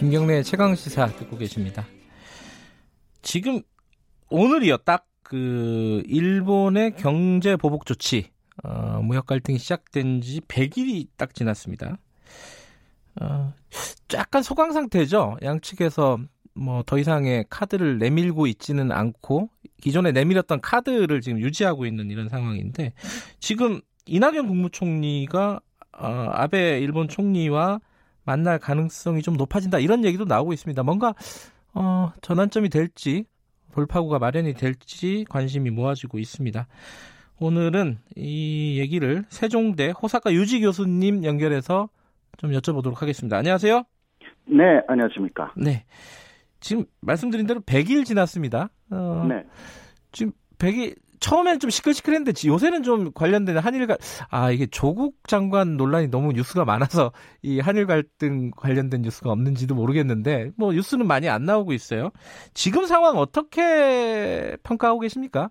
김경래의 최강 시사 듣고 계십니다. 지금 오늘이요 딱 그 일본의 경제 보복 조치 어, 무역 갈등이 시작된 지 100일이 딱 지났습니다. 어, 약간 소강 상태죠. 양측에서 뭐 더 이상의 카드를 내밀고 있지는 않고 기존에 내밀었던 카드를 지금 유지하고 있는 이런 상황인데 지금 이낙연 국무총리가 어, 아베 일본 총리와 만날 가능성이 좀 높아진다 이런 얘기도 나오고 있습니다. 뭔가 어, 전환점이 될지 돌파구가 마련이 될지 관심이 모아지고 있습니다. 오늘은 이 얘기를 세종대 호사카 유지 교수님 연결해서 좀 여쭤보도록 하겠습니다. 안녕하세요. 네, 안녕하십니까. 네. 지금 말씀드린 대로 100일 지났습니다. 어, 네. 지금 100일 처음에는 좀 시끌시끌했는데 요새는 좀 관련된 한일 갈 아 이게 조국 장관 논란이 너무 뉴스가 많아서 이 한일 갈등 관련된 뉴스가 없는지도 모르겠는데 뭐 뉴스는 많이 안 나오고 있어요. 지금 상황 어떻게 평가하고 계십니까?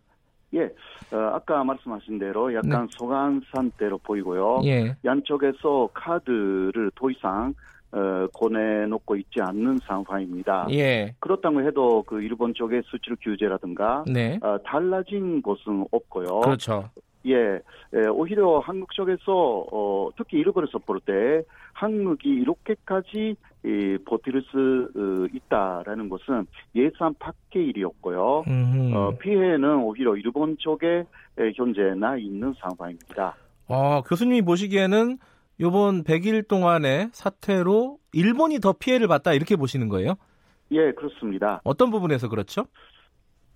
예, 어, 아까 말씀하신 대로 약간 네. 소강 상태로 보이고요. 예. 양쪽에서 카드를 더 이상 어, 권해놓고 있지 않는 상황입니다. 예. 그렇다고 해도 그 일본 쪽의 수출 규제라든가 네. 어, 달라진 것은 없고요. 그렇죠. 예, 예, 오히려 한국 쪽에서 어, 특히 일본에서 볼 때 한국이 이렇게까지 이, 버틸 수 어, 있다라는 것은 예산 밖의 일이었고요. 음흠. 어, 피해는 오히려 일본 쪽에 에, 현재 나 있는 상황입니다. 어, 교수님이 보시기에는 요번 100일 동안의 사태로 일본이 더 피해를 봤다 이렇게 보시는 거예요? 예, 그렇습니다. 어떤 부분에서 그렇죠?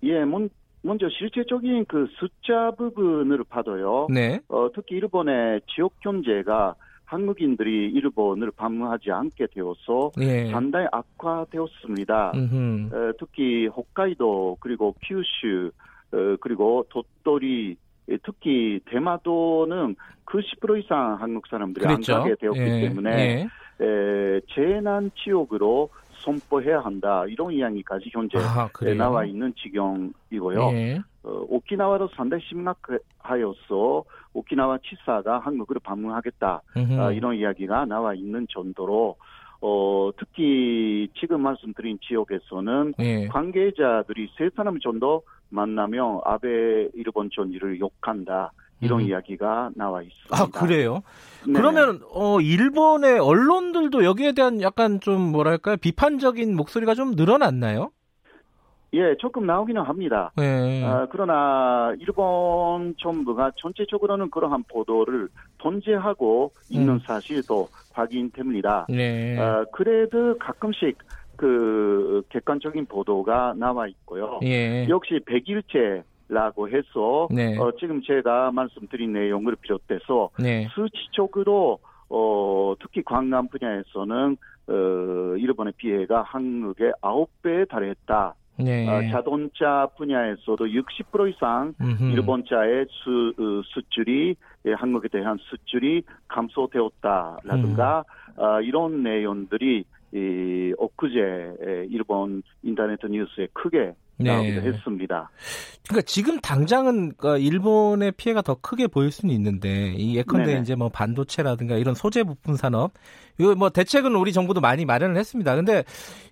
예, 먼, 먼저 실제적인 그 숫자 부분을 봐도요. 네. 어, 특히 일본의 지역 경제가 한국인들이 일본을 방문하지 않게 되어서 예. 상당히 악화되었습니다. 어, 특히 홋카이도 그리고 큐슈 어, 그리고 도토리 예, 특히 대마도는 90% 이상 한국 사람들이 그랬죠. 안 가게 되었기 예, 때문에 예. 에, 재난 지역으로 선포해야 한다 이런 이야기까지 현재 아? 나와 있는 지경이고요. 예. 어, 오키나와도 상당히 심각하여서 오키나와 치사가 한국을 방문하겠다. 아, 이런 이야기가 나와 있는 정도로 어, 특히 지금 말씀드린 지역에서는 예. 관계자들이 세 사람 정도 만나면 아베 일본 총리를 욕한다 이런 음. 이야기가 나와 있습니다. 아, 그래요? 네네. 그러면 어 일본의 언론들도 여기에 대한 약간 좀 뭐랄까요? 비판적인 목소리가 좀 늘어났나요? 예 조금 나오기는 합니다. 예. 아, 그러나 일본 정부가 전체적으로는 그러한 보도를 번제하고 있는 음. 사실도 확인됩니다. 네. 아, 그래도 가끔씩 그 객관적인 보도가 나와 있고요. 예. 역시 100일째 라고 해서 네. 어, 지금 제가 말씀드린 내용을 비롯해서 네. 수치적으로 어, 특히 관광 분야에서는 어, 일본의 피해가 한국의 9배에 달했다. 네. 어, 자동차 분야에서도 60% 이상 음흠. 일본차의 수, 어, 수출이 예, 한국에 대한 수출이 감소되었다라든가 음. 어, 이런 내용들이 이 엊그제 에, 일본 인터넷 뉴스에 크게 네. 나오기도 했습니다. 그러니까 지금 당장은 그 일본의 피해가 더 크게 보일 수는 있는데 이 예컨대 네네. 이제 뭐 반도체라든가 이런 소재 부품 산업 이거 뭐 대책은 우리 정부도 많이 마련을 했습니다. 근데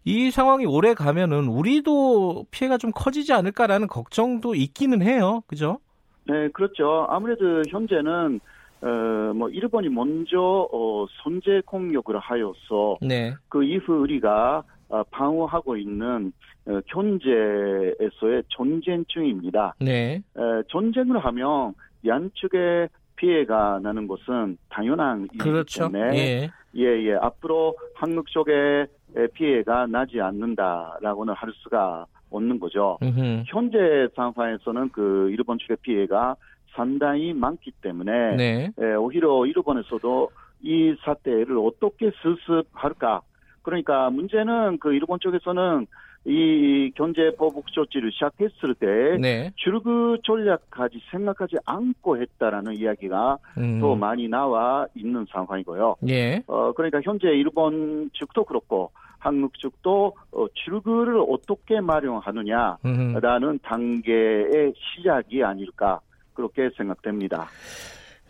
이 상황이 오래 가면은 우리도 피해가 좀 커지지 않을까라는 걱정도 있기는 해요. 그죠? 네, 그렇죠. 아무래도 현재는 어, 뭐 일본이 먼저 어, 선제 공격을 하여서 네. 그 이후 우리가 어, 방어하고 있는 어, 현재에서의 전쟁 중입니다. 네. 에, 전쟁을 하면 양측의 피해가 나는 것은 당연한 일이기 그렇죠. 때문에 예. 예, 예. 앞으로 한국 쪽에 피해가 나지 않는다라고는 할 수가 없는 거죠. 음흠. 현재 상황에서는 그 일본 측의 피해가 상당히 많기 때문에 네. 에, 오히려 일본에서도 이 사태를 어떻게 수습할까 그러니까 문제는 그 일본 쪽에서는 이 경제 보복 조치를 시작했을 때 네. 출구 전략까지 생각하지 않고 했다라는 이야기가 음. 또 많이 나와 있는 상황이고요. 예. 어 그러니까 현재 일본 측도 그렇고 한국 측도 어, 출구를 어떻게 마련하느냐라는 음. 단계의 시작이 아닐까 그렇게 생각됩니다.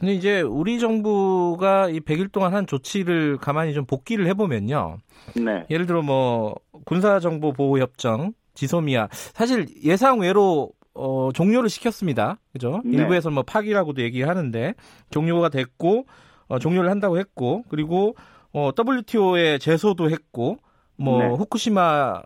근데 이제 우리 정부가 이 100일 동안 한 조치를 가만히 좀 복기를 해보면요. 네. 예를 들어 뭐 군사정보보호협정, 지소미아 사실 예상 외로 어, 종료를 시켰습니다. 그죠? 네. 일부에서 뭐 파기라고도 얘기하는데 종료가 됐고 어, 종료를 한다고 했고 그리고 어, WTO에 제소도 했고 뭐 네. 후쿠시마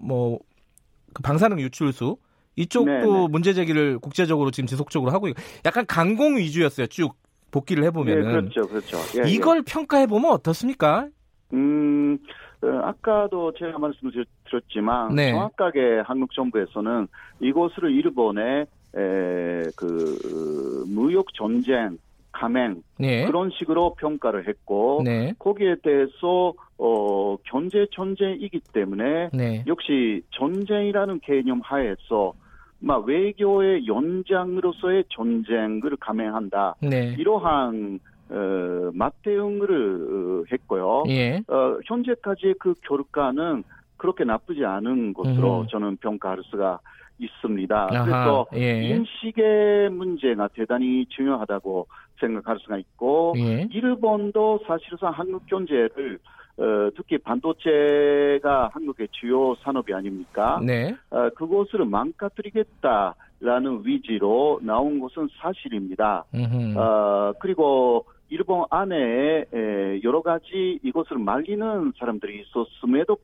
뭐그 방사능 유출수 이쪽도 네, 네. 문제 제기를 국제적으로 지금 지속적으로 하고 있고 약간 강공 위주였어요. 쭉 복귀를 예, 해보면은 그렇죠, 그렇죠. 예, 예. 이걸 평가해 보면 어떻습니까? 음, 어, 아까도 제가 말씀드렸지만 네. 정확하게 한국 정부에서는 이곳을 일본의 에, 그 무역 전쟁 감행 네. 그런 식으로 평가를 했고 네. 거기에 대해서 어, 경제 전쟁이기 때문에 네. 역시 전쟁이라는 개념 하에서 막 외교의 연장으로서의 전쟁을 감행한다 네. 이러한 어, 맞대응을 어, 했고요. 예. 어, 현재까지의 그 결과는 그렇게 나쁘지 않은 것으로 음. 저는 평가할 수가 있습니다. 아하, 그래서 예. 인식의 문제가 대단히 중요하다고 생각할 수가 있고 예. 일본도 사실상 한국 경제를 어, 특히 반도체가 한국의 주요 산업이 아닙니까? 네. 어, 그것을 망가뜨리겠다라는 위지로 나온 것은 사실입니다. 음흠. 어, 그리고 일본 안에 에, 여러 가지 이것을 말리는 사람들이 있었음에도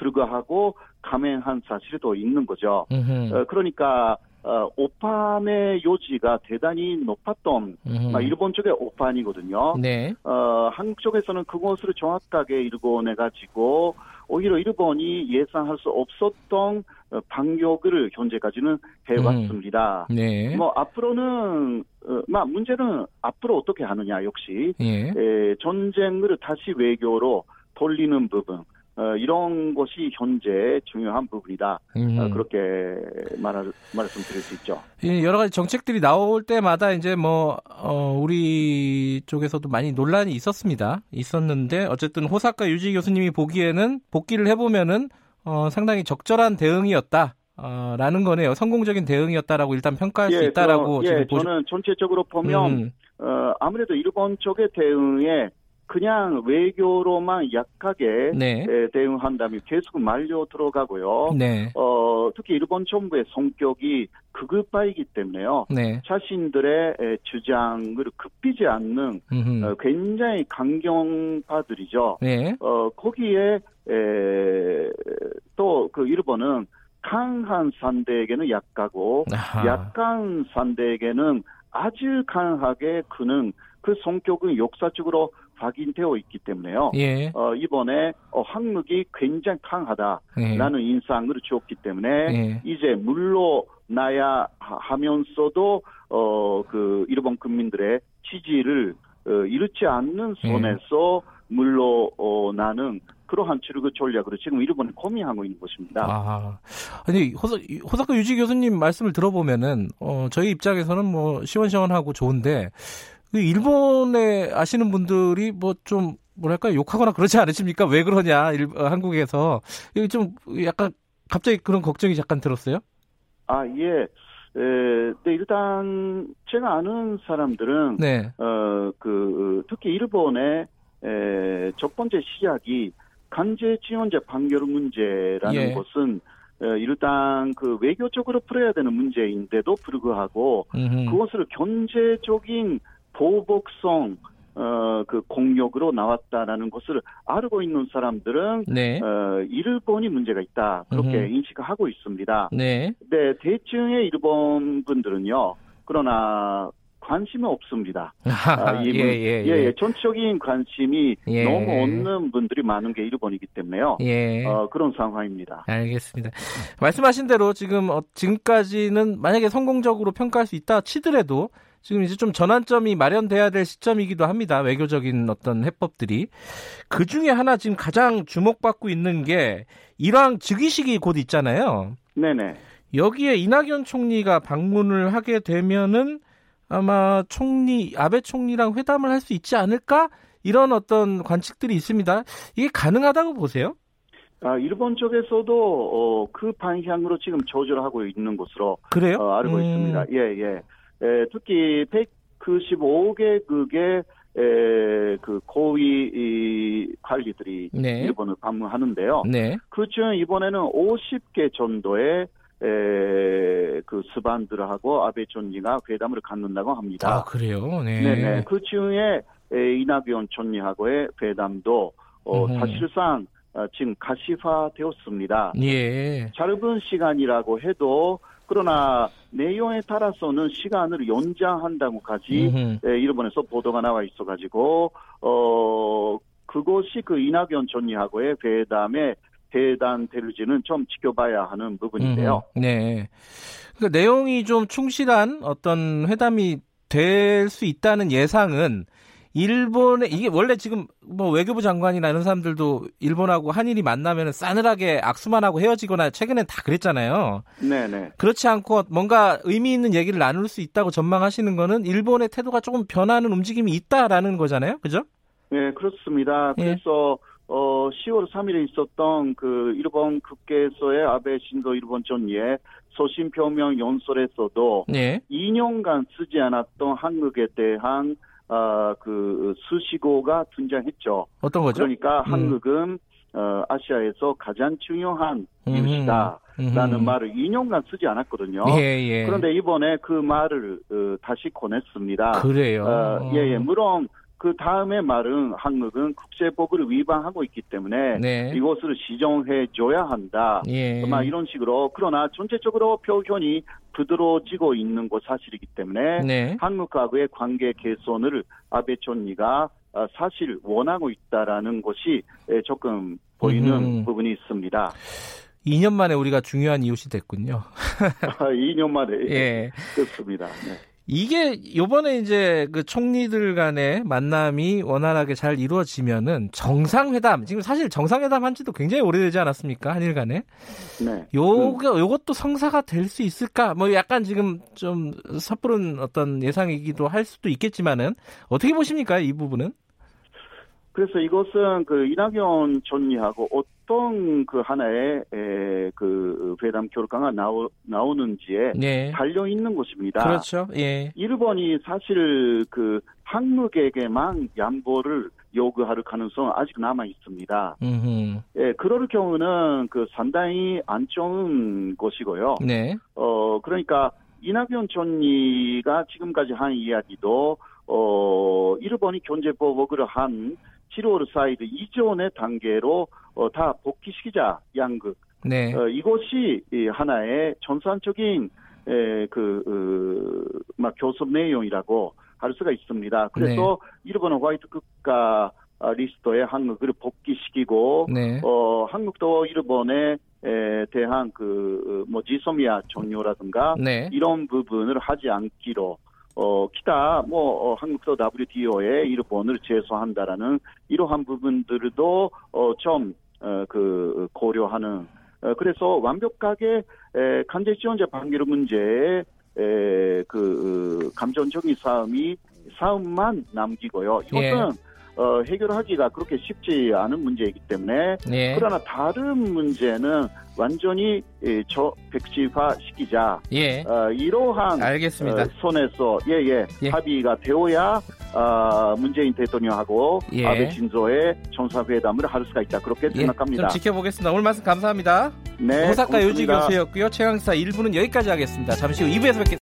불구하고 감행한 사실도 있는 거죠. 음흠. 어, 그러니까 어, 오판의 요지가 대단히 높았던. 막 일본 쪽의 오판이거든요. 네. 어, 한국 쪽에서는 그것을 정확하게 일본해 가지고 오히려 일본이 예상할 수 없었던 어, 반격을 현재까지는 해왔습니다. 네. 뭐 앞으로는 어, 막 문제는 앞으로 어떻게 하느냐 역시 예. 에, 전쟁을 다시 외교로 돌리는 부분 어, 이런 것이 현재 중요한 부분이다. 음. 어, 그렇게 말할, 말씀드릴 수 있죠. 이 여러 가지 정책들이 나올 때마다 이제 뭐, 어, 우리 쪽에서도 많이 논란이 있었습니다. 있었는데, 어쨌든 호사카 유지 교수님이 보기에는 복귀를 해보면은, 어, 상당히 적절한 대응이었다. 어, 라는 거네요. 성공적인 대응이었다라고 일단 평가할 수 있다라고 저, 지금 예, 보시... 저는 전체적으로 보면 음, 어, 아무래도 일본 쪽의 대응에 그냥 외교로만 약하게 네. 에, 대응한다면 계속 말려 들어가고요. 네. 어, 특히 일본 정부의 성격이 극우파이기 때문에요. 네. 자신들의 에, 주장을 급히지 않는. 어, 굉장히 강경파들이죠. 네. 어, 거기에 또 그 일본은 강한 상대에게는 약하고 아하. 약한 상대에게는 아주 강하게 그는 그 성격은 역사적으로 확인되어 있기 때문에요. 예. 어, 이번에 어, 한국이 굉장히 강하다라는 예. 인상을 주었기 때문에 예. 이제 물러나야 하- 하면서도 어, 그 일본 국민들의 지지를 어, 잃지 않는 예. 선에서 물러나는 그러한 출구 전략으로 지금 일본이 고민하고 있는 것입니다. 아, 아니 호사, 호사카 유지 교수님 말씀을 들어보면은 어, 저희 입장에서는 뭐 시원시원하고 좋은데 그 일본에 아시는 분들이 뭐 좀 뭐랄까 욕하거나 그러지 않으십니까? 왜 그러냐 일, 어, 한국에서 이거 좀 약간 갑자기 그런 걱정이 잠깐 들었어요. 아, 예. 에, 네, 일단 제가 아는 사람들은 네, 어, 그, 특히 일본의, 에, 첫 번째 시작이 강제 지원자 판결 문제라는 예. 것은, 어, 일단 그 외교적으로 풀어야 되는 문제인데도 불구하고, 음흠. 그것을 경제적인 보복성, 어, 그 공격으로 나왔다라는 것을 알고 있는 사람들은, 네, 어, 일본이 문제가 있다. 그렇게 음흠. 인식하고 있습니다. 네, 네, 대충의 일본 분들은요. 그러나 관심이 없습니다. 아, 이 예, 문- 예, 예, 예, 예, 전적인 관심이 예. 너무 없는 분들이 많은 게 일본이기 때문에요. 예. 어, 그런 상황입니다. 알겠습니다. 말씀하신 대로 지금 어, 지금까지는 만약에 성공적으로 평가할 수 있다 치더라도 지금 이제 좀 전환점이 마련돼야 될 시점이기도 합니다. 외교적인 어떤 해법들이. 그 중에 하나 지금 가장 주목받고 있는 게 일왕 즉위식이 곧 있잖아요. 네네. 여기에 이낙연 총리가 방문을 하게 되면은 아마 총리, 아베 총리랑 회담을 할 수 있지 않을까? 이런 어떤 관측들이 있습니다. 이게 가능하다고 보세요? 아, 일본 쪽에서도 어, 그 방향으로 지금 조절을 하고 있는 것으로 그래요? 어, 알고 음. 있습니다. 예, 예. 에, 특히 195개국의 에, 그 고위 이 관리들이 네. 일본을 방문하는데요. 네. 그중 이번에는 50개 정도의 에, 그 스반들하고 아베 총리가 회담을 갖는다고 합니다. 아, 그래요? 네. 네네. 그 중에 에, 이낙연 총리하고의 회담도 어, 음흠. 사실상 어, 지금 가시화되었습니다. 예. 짧은 시간이라고 해도 그러나 내용에 따라서는 시간을 연장한다고까지. 에, 일본에서 보도가 나와 있어가지고 어 그것이 그 이낙연 총리하고의 회담에 해당될지는 좀 지켜봐야 하는 부분인데요. 음흠. 네. 그러니까 내용이 좀 충실한 어떤 회담이 될 수 있다는 예상은 일본의 이게 원래 지금 뭐 외교부 장관이나 이런 사람들도 일본하고 한일이 만나면 싸늘하게 악수만 하고 헤어지거나 최근엔 다 그랬잖아요. 네네. 그렇지 않고 뭔가 의미 있는 얘기를 나눌 수 있다고 전망하시는 거는 일본의 태도가 조금 변하는 움직임이 있다라는 거잖아요. 그죠? 네 그렇습니다. 예. 그래서 어 10월 3일에 있었던 그 일본 국회에서의 아베 신도 일본 총리의 소신 표명 연설에서도 네. 2년간 쓰지 않았던 한국에 대한 아, 그 수식어가 등장했죠. 어떤 거죠? 그러니까 음. 한국은 어, 아시아에서 가장 중요한 이웃이다. 라는 말을 2년간 쓰지 않았거든요. 예, 예. 그런데 이번에 그 말을 어, 다시 꺼냈습니다. 그래요. 어, 예, 예. 물론 그 다음에 말은 한국은 국제법을 위반하고 있기 때문에 네. 이것을 시정해 줘야 한다. 예. 막 이런 식으로 그러나 전체적으로 표현이 부드러워지고 있는 것 사실이기 때문에 네. 한국하고의 관계 개선을 아베 총리가 어, 사실 원하고 있다라는 것이 에, 조금 보이는 음흠. 부분이 있습니다. 2년 만에 우리가 중요한 이웃이 됐군요. 2년 만에 예. 그렇습니다. 네. 이게 요번에 이제 그 총리들 간의 만남이 원활하게 잘 이루어지면은 정상회담, 지금 사실 정상회담 한 지도 굉장히 오래되지 않았습니까? 한일 간에. 네. 요거, 요것도 성사가 될 수 있을까? 뭐 약간 지금 좀 섣부른 어떤 예상이기도 할 수도 있겠지만은 어떻게 보십니까? 이 부분은? 그래서 이것은 그 이낙연 총리하고 어떤 그 하나의 에, 그 회담 결과가 나오, 나오는지에 네. 달려 있는 것입니다. 그렇죠. 예. 일본이 사실 그 한국에게만 양보를 요구할 가능성 아직 남아 있습니다. 음. 예, 그럴 경우는 그 상당히 안 좋은 것이고요. 네. 어, 그러니까 이낙연 총리가 지금까지 한 이야기도 어, 일본이 경제보복을 한 7월 4일 이전의 단계로 어, 다 복귀시키자 양극. 네. 어, 이것이 이 하나의 전산적인 에, 그, 어, 막 교섭 내용이라고 할 수가 있습니다. 그래서 일본은 화이트 국가 아, 리스트에 한국을 복귀시키고 네. 어, 한국도 일본에 에 대한 그, 뭐, 지소미아 종료라든가, 네. 이런 부분을 하지 않기로, 어, 기타, 뭐, 어, 한국도 WTO에 일본을 제소한다라는 이러한 부분들도, 어, 좀, 어, 그, 고려하는, 어, 그래서 완벽하게, 에, 강제 징용자 방기로 문제에, 에, 그, 감정적인 싸움이, 싸움만 남기고요. 이것은, 어, 해결하기가 그렇게 쉽지 않은 문제이기 때문에, 네. 그러나 다른 문제는 완전히 예, 저 백지화 시키자. 예. 어, 이러한 알겠습니다. 어, 손에서 예예 예. 합의가 되어야 어, 문재인 대통령하고 예. 아베 신조의 정상회담을 할 수가 있다 그렇게 예, 생각합니다. 좀 지켜보겠습니다. 오늘 말씀 감사합니다. 네, 요지 고맙습니다. 교수였고요. 최강사 1부는 여기까지 하겠습니다. 잠시 후 2부에서 뵙겠습니다.